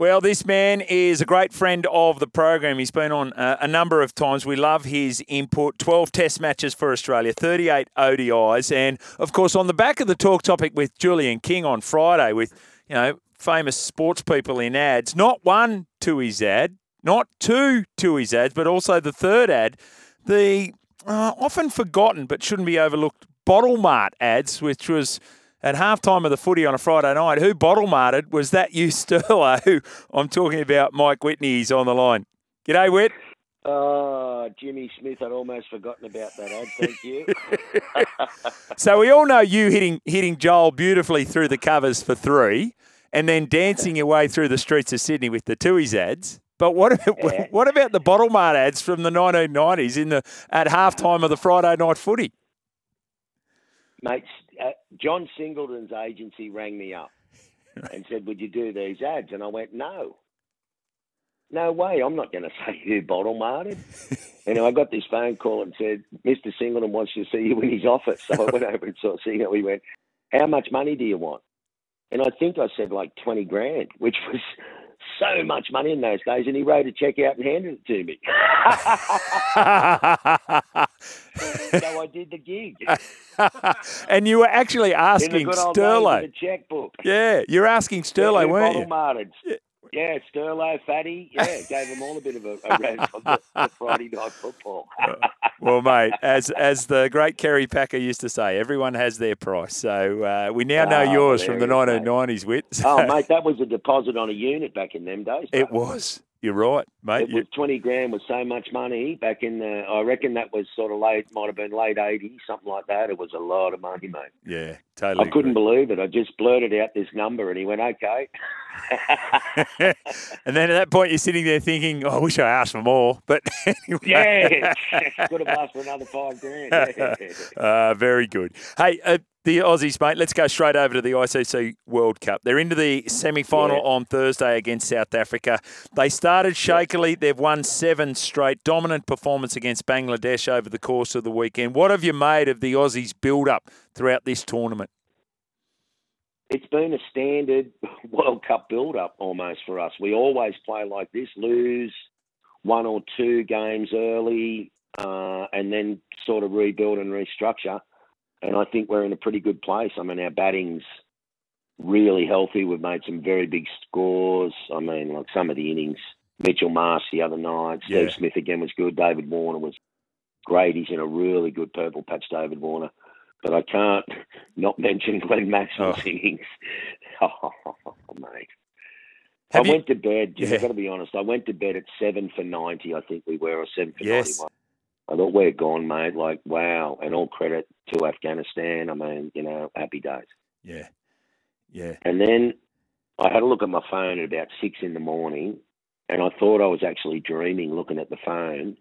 Well, this man is a great friend of the program. He's been on uh, a number of times. We love his input. 12 test matches for Australia, 38 ODIs. And, of course, on the back of the talk topic with Julian King on Friday with, you know, famous sports people in ads, not one to his ad, not two to his ads, but also the third ad, the uh, often forgotten but shouldn't be overlooked Bottle Mart ads, which was – at halftime of the footy on a Friday night, who bottle marted was that you, Sterlo, who I'm talking about Mike Whitney Whitney's on the line. G'day, Whit. Oh, Jimmy Smith, I'd almost forgotten about that ad. Thank you. so we all know you hitting hitting Joel beautifully through the covers for three, and then dancing your way through the streets of Sydney with the Tooheys ads. But what yeah. what about the bottle mart ads from the 1990s in the at halftime of the Friday night footy? Mate, uh, John Singleton's agency rang me up and said, "Would you do these ads?" And I went, "No, no way. I'm not going to say who bottle marted." and I got this phone call and said, "Mr. Singleton wants to see you in his office." So I went over and saw Singleton. We went, "How much money do you want?" And I think I said like twenty grand, which was so much money in those days, and he wrote a check out and handed it to me. so I did the gig. and you were actually asking Sterlo. The checkbook. Yeah, you're asking Sterlo, yeah, weren't you? Yeah, Sterlo, Fatty. Yeah, gave them all a bit of a, a rest on the, the, Friday night football. well, mate, as as the great Kerry Packer used to say, everyone has their price. So uh, we now know oh, yours from the 1990s, Whit. So. Oh, mate, that was a deposit on a unit back in them days. It was. You're right, mate. Was twenty grand was so much money back in the. I reckon that was sort of late, might have been late '80s, something like that. It was a lot of money, mate. Yeah, totally. I couldn't believe it. I just blurted out this number, and he went, "Okay." and then at that point, you're sitting there thinking, oh, "I wish I asked for more," but anyway. yeah, could have asked for another five grand. uh, very good. Hey, uh, the Aussies, mate. Let's go straight over to the ICC World Cup. They're into the semi final yeah. on Thursday against South Africa. They started shakily. They've won seven straight. Dominant performance against Bangladesh over the course of the weekend. What have you made of the Aussies' build up throughout this tournament? It's been a standard World Cup build up almost for us. We always play like this lose one or two games early, uh, and then sort of rebuild and restructure and I think we're in a pretty good place. I mean, our batting's really healthy. We've made some very big scores. I mean, like some of the innings, Mitchell Marsh the other night, Steve yeah. Smith again was good. David Warner was great. He's in a really good purple patch, David Warner. But I can't not mention Glenn Maxwell's oh. innings. Oh, mate. Have I you... went to bed. Yeah. I've got to be honest. I went to bed at seven for ninety. I think we were, or seven for yes. ninety-one. I thought we're gone, mate. Like, wow. And all credit to Afghanistan. I mean, you know, happy days. Yeah. Yeah. And then I had a look at my phone at about six in the morning and I thought I was actually dreaming looking at the phone.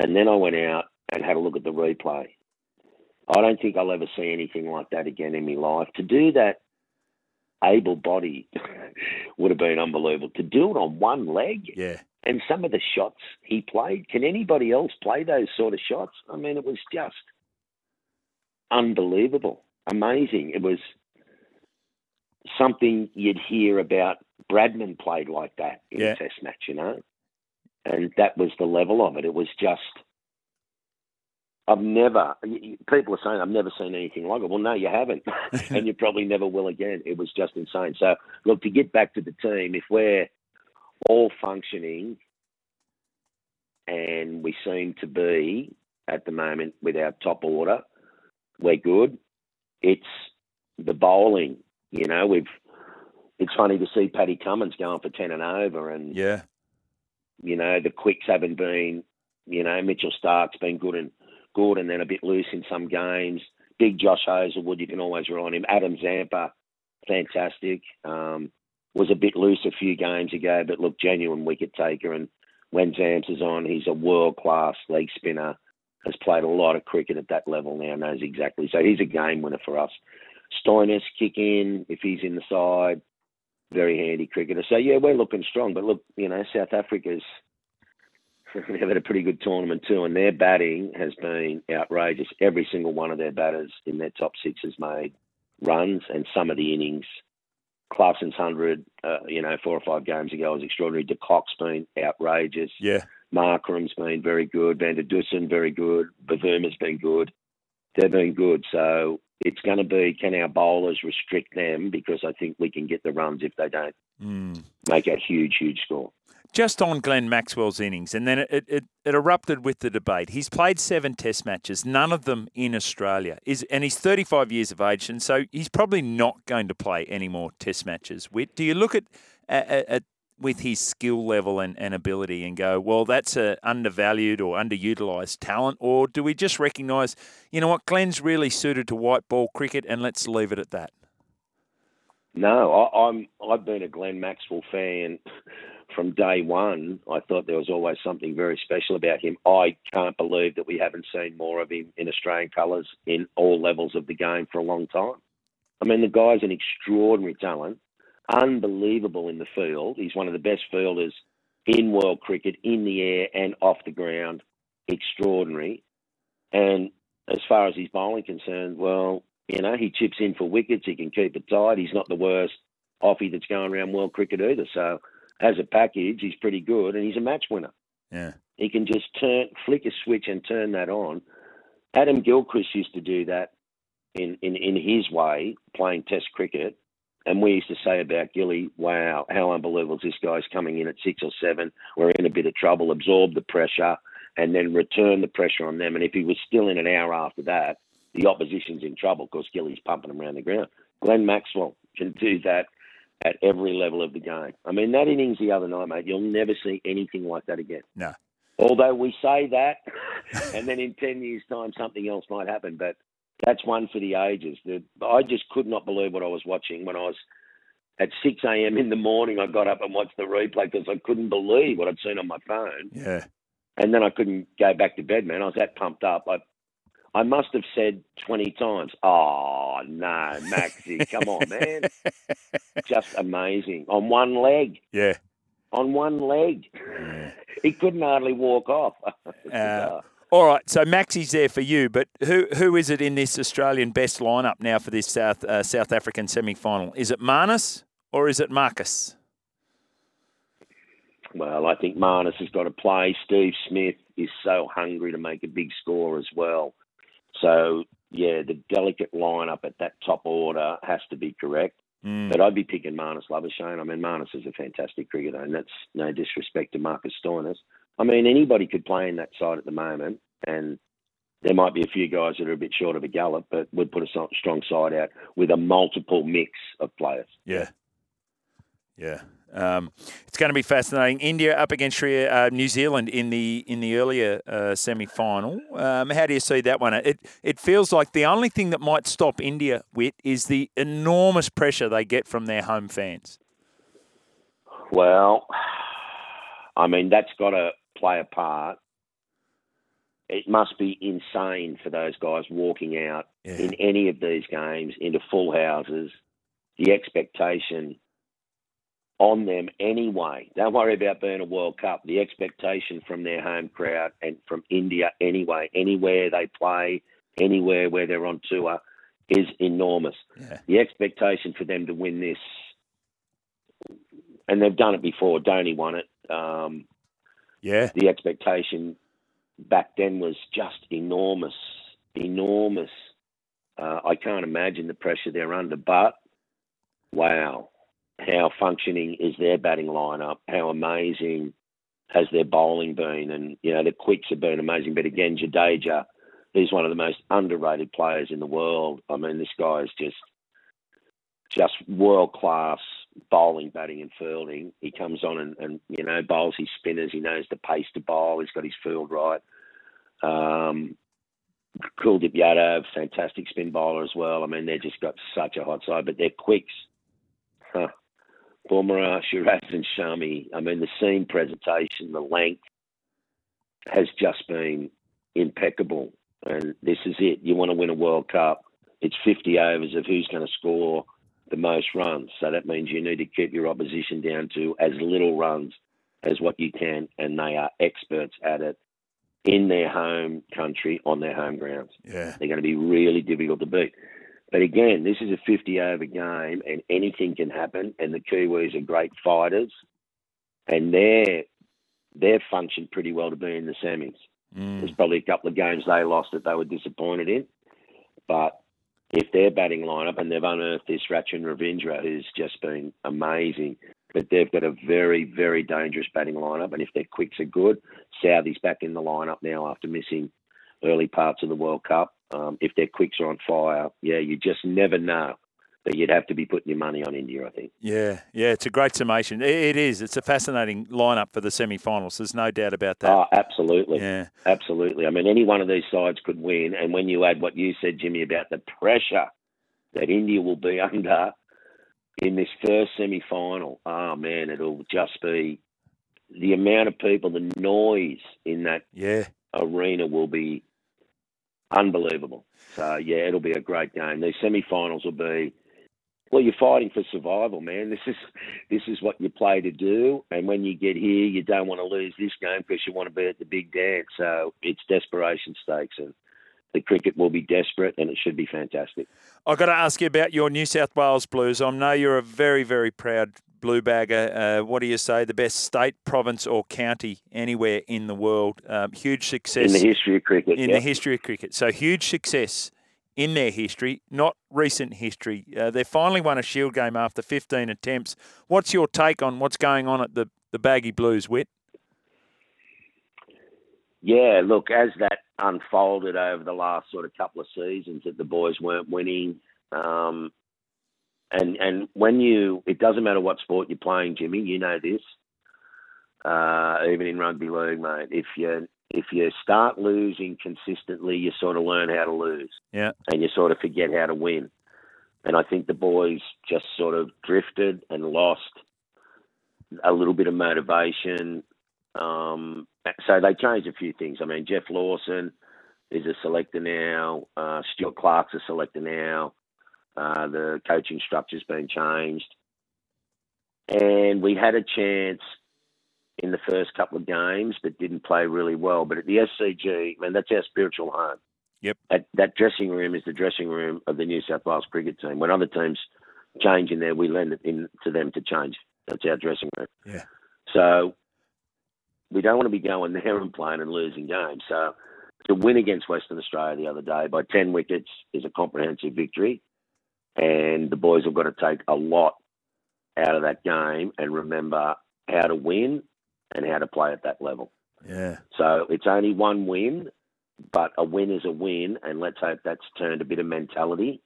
And then I went out and had a look at the replay. I don't think I'll ever see anything like that again in my life. To do that able body would have been unbelievable. To do it on one leg. Yeah. And some of the shots he played, can anybody else play those sort of shots? I mean, it was just unbelievable, amazing. It was something you'd hear about. Bradman played like that in yeah. a test match, you know, and that was the level of it. It was just. I've never. People are saying I've never seen anything like it. Well, no, you haven't, and you probably never will again. It was just insane. So, look to get back to the team. If we're all functioning, and we seem to be at the moment with our top order. We're good. It's the bowling. You know, we've. It's funny to see Paddy Cummins going for ten and over, and yeah, you know the quicks haven't been. You know, Mitchell Starc's been good and good, and then a bit loose in some games. Big Josh Hazlewood, you can always rely on him. Adam Zampa, fantastic. Um, was a bit loose a few games ago, but look, genuine wicket taker. And when Zamps is on, he's a world class leg spinner. Has played a lot of cricket at that level now, knows exactly. So he's a game winner for us. Stoinis kick in if he's in the side, very handy cricketer. So yeah, we're looking strong. But look, you know, South Africa's they've had a pretty good tournament too, and their batting has been outrageous. Every single one of their batters in their top six has made runs, and some of the innings Klaasen's 100, uh, you know, four or five games ago was extraordinary. De Kock's been outrageous. Yeah. Markram's been very good. Van der Dussen, very good. Bavuma's been good. They've been good. So it's going to be can our bowlers restrict them because I think we can get the runs if they don't mm. make a huge, huge score. Just on Glenn Maxwell's innings, and then it, it, it erupted with the debate. He's played seven Test matches, none of them in Australia. Is and he's 35 years of age, and so he's probably not going to play any more Test matches. With do you look at, at, at with his skill level and, and ability and go, well, that's a undervalued or underutilized talent? Or do we just recognise, you know what, Glenn's really suited to white ball cricket and let's leave it at that? No, I, I'm I've been a Glenn Maxwell fan from day one. I thought there was always something very special about him. I can't believe that we haven't seen more of him in Australian colours in all levels of the game for a long time. I mean, the guy's an extraordinary talent unbelievable in the field. He's one of the best fielders in world cricket, in the air and off the ground. Extraordinary. And as far as his bowling concerned, well, you know, he chips in for wickets. He can keep it tight. He's not the worst offie that's going around world cricket either. So, as a package, he's pretty good, and he's a match winner. Yeah, he can just turn, flick a switch, and turn that on. Adam Gilchrist used to do that in in in his way, playing Test cricket, and we used to say about Gilly, wow, how unbelievable is this guy's coming in at six or seven. We're in a bit of trouble, absorb the pressure, and then return the pressure on them. And if he was still in an hour after that, the opposition's in trouble because Gilly's pumping them around the ground. Glenn Maxwell can do that at every level of the game. I mean, that innings the other night, mate, you'll never see anything like that again. No. Although we say that, and then in 10 years' time, something else might happen. But that's one for the ages. The, I just could not believe what I was watching when I was at 6 a.m. in the morning. I got up and watched the replay because I couldn't believe what I'd seen on my phone. Yeah. And then I couldn't go back to bed, man. I was that pumped up. I, I must have said 20 times, oh, no, Maxi, come on, man. Just amazing. On one leg. Yeah. On one leg. Yeah. he couldn't hardly walk off. uh, all right, so Maxi's there for you, but who who is it in this Australian best lineup now for this South uh, South African semi final? Is it Marnus or is it Marcus? Well, I think Marnus has got to play. Steve Smith is so hungry to make a big score as well. So yeah, the delicate lineup at that top order has to be correct. Mm. But I'd be picking Marnus Labuschagne. I mean, Marnus is a fantastic cricketer, and that's no disrespect to Marcus Stoinis. I mean, anybody could play in that side at the moment, and there might be a few guys that are a bit short of a gallop, but would put a strong side out with a multiple mix of players. Yeah, yeah. Um, it's going to be fascinating. India up against uh, New Zealand in the in the earlier uh, semi final. Um, how do you see that one? It it feels like the only thing that might stop India Whit is the enormous pressure they get from their home fans. Well, I mean that's got to play a part. It must be insane for those guys walking out yeah. in any of these games into full houses. The expectation on them anyway. Don't worry about being a World Cup. The expectation from their home crowd and from India anyway, anywhere they play, anywhere where they're on tour, is enormous. Yeah. The expectation for them to win this, and they've done it before. Dhoni won it. Um, yeah. The expectation back then was just enormous, enormous. Uh, I can't imagine the pressure they're under, but wow, how functioning is their batting lineup? How amazing has their bowling been? And you know the quicks have been amazing. But again, Jadeja, he's one of the most underrated players in the world. I mean, this guy is just just world class bowling, batting, and fielding. He comes on and, and you know bowls his spinners. He knows the pace to bowl. He's got his field right. Um, Kuldeep Yadav, fantastic spin bowler as well. I mean, they've just got such a hot side, but their quicks. Bumrah, Siraj, and Shami. I mean, the seam presentation, the length has just been impeccable. And this is it. You want to win a World Cup. It's 50 overs of who's going to score the most runs. So that means you need to keep your opposition down to as little runs as what you can, and they are experts at it in their home country on their home grounds. Yeah. They're going to be really difficult to beat. But again, this is a 50 over game and anything can happen. And the Kiwis are great fighters and they're, they've functioned pretty well to be in the semis. Mm. There's probably a couple of games they lost that they were disappointed in. But if their batting lineup and they've unearthed this Rachin Ravindra, who's just been amazing, but they've got a very, very dangerous batting lineup. And if their quicks are good, Southey's back in the lineup now after missing early parts of the World Cup. Um, if their quicks are on fire, yeah, you just never know. But you'd have to be putting your money on India, I think. Yeah, yeah, it's a great summation. It is. It's a fascinating lineup for the semi-finals. There's no doubt about that. Oh, absolutely. Yeah, absolutely. I mean, any one of these sides could win. And when you add what you said, Jimmy, about the pressure that India will be under in this first semi-final, oh man, it'll just be the amount of people, the noise in that yeah. arena will be unbelievable. So yeah, it'll be a great game. These semi-finals will be. Well, you're fighting for survival, man. This is this is what you play to do, and when you get here, you don't want to lose this game because you want to be at the big dance. So it's desperation stakes, and the cricket will be desperate, and it should be fantastic. I've got to ask you about your New South Wales Blues. I know you're a very, very proud blue bagger. Uh, what do you say? The best state, province, or county anywhere in the world? Um, huge success in the history of cricket. In the history of cricket, so huge success in their history, not recent history. Uh, they finally won a Shield game after 15 attempts. What's your take on what's going on at the the Baggy Blues, Whit? Yeah, look, as that unfolded over the last sort of couple of seasons, that the boys weren't winning. Um, and and when you, it doesn't matter what sport you're playing, Jimmy. You know this. Uh, even in rugby league, mate. If you if you start losing consistently, you sort of learn how to lose. Yeah. And you sort of forget how to win. And I think the boys just sort of drifted and lost a little bit of motivation. Um, so they changed a few things. I mean, Geoff Lawson is a selector now. Uh, Stuart Clark's a selector now. Uh, the coaching structure's been changed. And we had a chance in the first couple of games, but didn't play really well. But at the SCG, I mean, that's our spiritual home. Yep. That, that dressing room is the dressing room of the New South Wales cricket team. When other teams change in there, we lend it in to them to change. That's our dressing room. Yeah. So we don't want to be going there and playing and losing games. So to win against Western Australia the other day by 10 wickets is a comprehensive victory and the boys have got to take a lot out of that game and remember how to win and how to play at that level. Yeah. So it's only one win, but a win is a win, and let's hope that's turned a bit of mentality,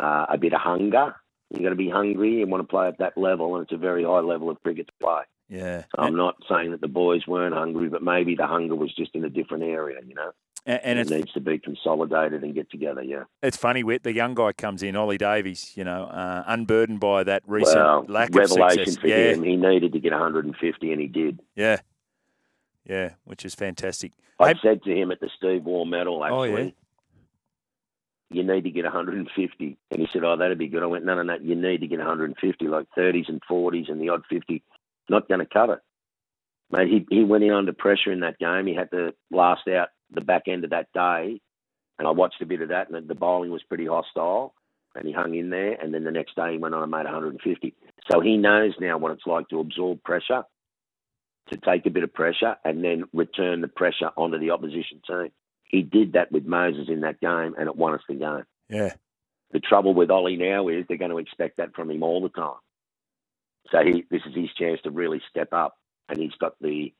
uh, a bit of hunger. You've got to be hungry and want to play at that level, and it's a very high level of cricket to play. Yeah. I'm not saying that the boys weren't hungry, but maybe the hunger was just in a different area, you know. And, and it needs to be consolidated and get together. Yeah, it's funny. Whit the young guy comes in, Ollie Davies. You know, uh, unburdened by that recent well, lack of success. for yeah. him. He needed to get 150, and he did. Yeah, yeah, which is fantastic. I hey, said to him at the Steve Waugh Medal, actually, oh, yeah? you need to get 150. And he said, oh, that'd be good. I went, no, no, no, you need to get 150, like 30s and 40s and the odd 50. Not going to cut it. Mate, he, he went in under pressure in that game. He had to last out the back end of that day, and I watched a bit of that, and the bowling was pretty hostile, and he hung in there. And then the next day he went on and made 150. So he knows now what it's like to absorb pressure, to take a bit of pressure, and then return the pressure onto the opposition team. He did that with Moses in that game, and it won us the game. Yeah. The trouble with Ollie now is they're going to expect that from him all the time. So he, this is his chance to really step up, and he's got the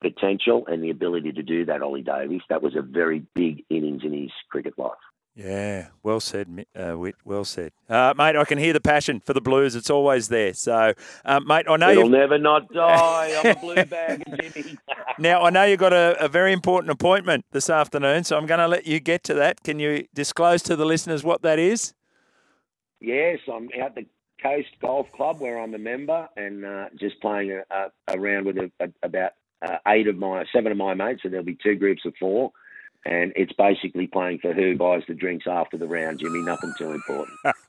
potential and the ability to do that, Ollie Davies. That was a very big innings in his cricket life. Yeah, well said, uh, Whit. Well said, uh, mate. I can hear the passion for the Blues. It's always there. So, um, mate, I know you'll never not die. I'm a blue bag, Jimmy. now, I know you've got a, a, very important appointment this afternoon, so I'm going to let you get to that. Can you disclose to the listeners what that is? Yes, I'm out the Coast Golf Club where I'm a member, and uh, just playing a, a, a round with a, about uh, eight of my seven of my mates, so there'll be two groups of four. And it's basically playing for who buys the drinks after the round, Jimmy. Nothing too important.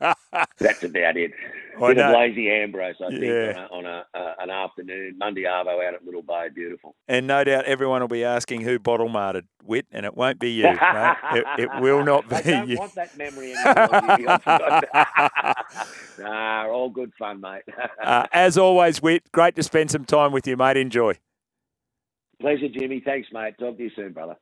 That's about it. A bit of lazy Ambrose, I think, yeah. on, a, on a, a, an afternoon, Monday Arvo out at Little Bay, beautiful. And no doubt everyone will be asking who bottle marted Whit, and it won't be you, mate. It, it, will not be I don't you. want that memory anymore. nah, all good fun, mate. uh, as always, Whit, great to spend some time with you, mate. Enjoy. Pleasure, Jimmy. Thanks, mate. Talk to you soon, brother.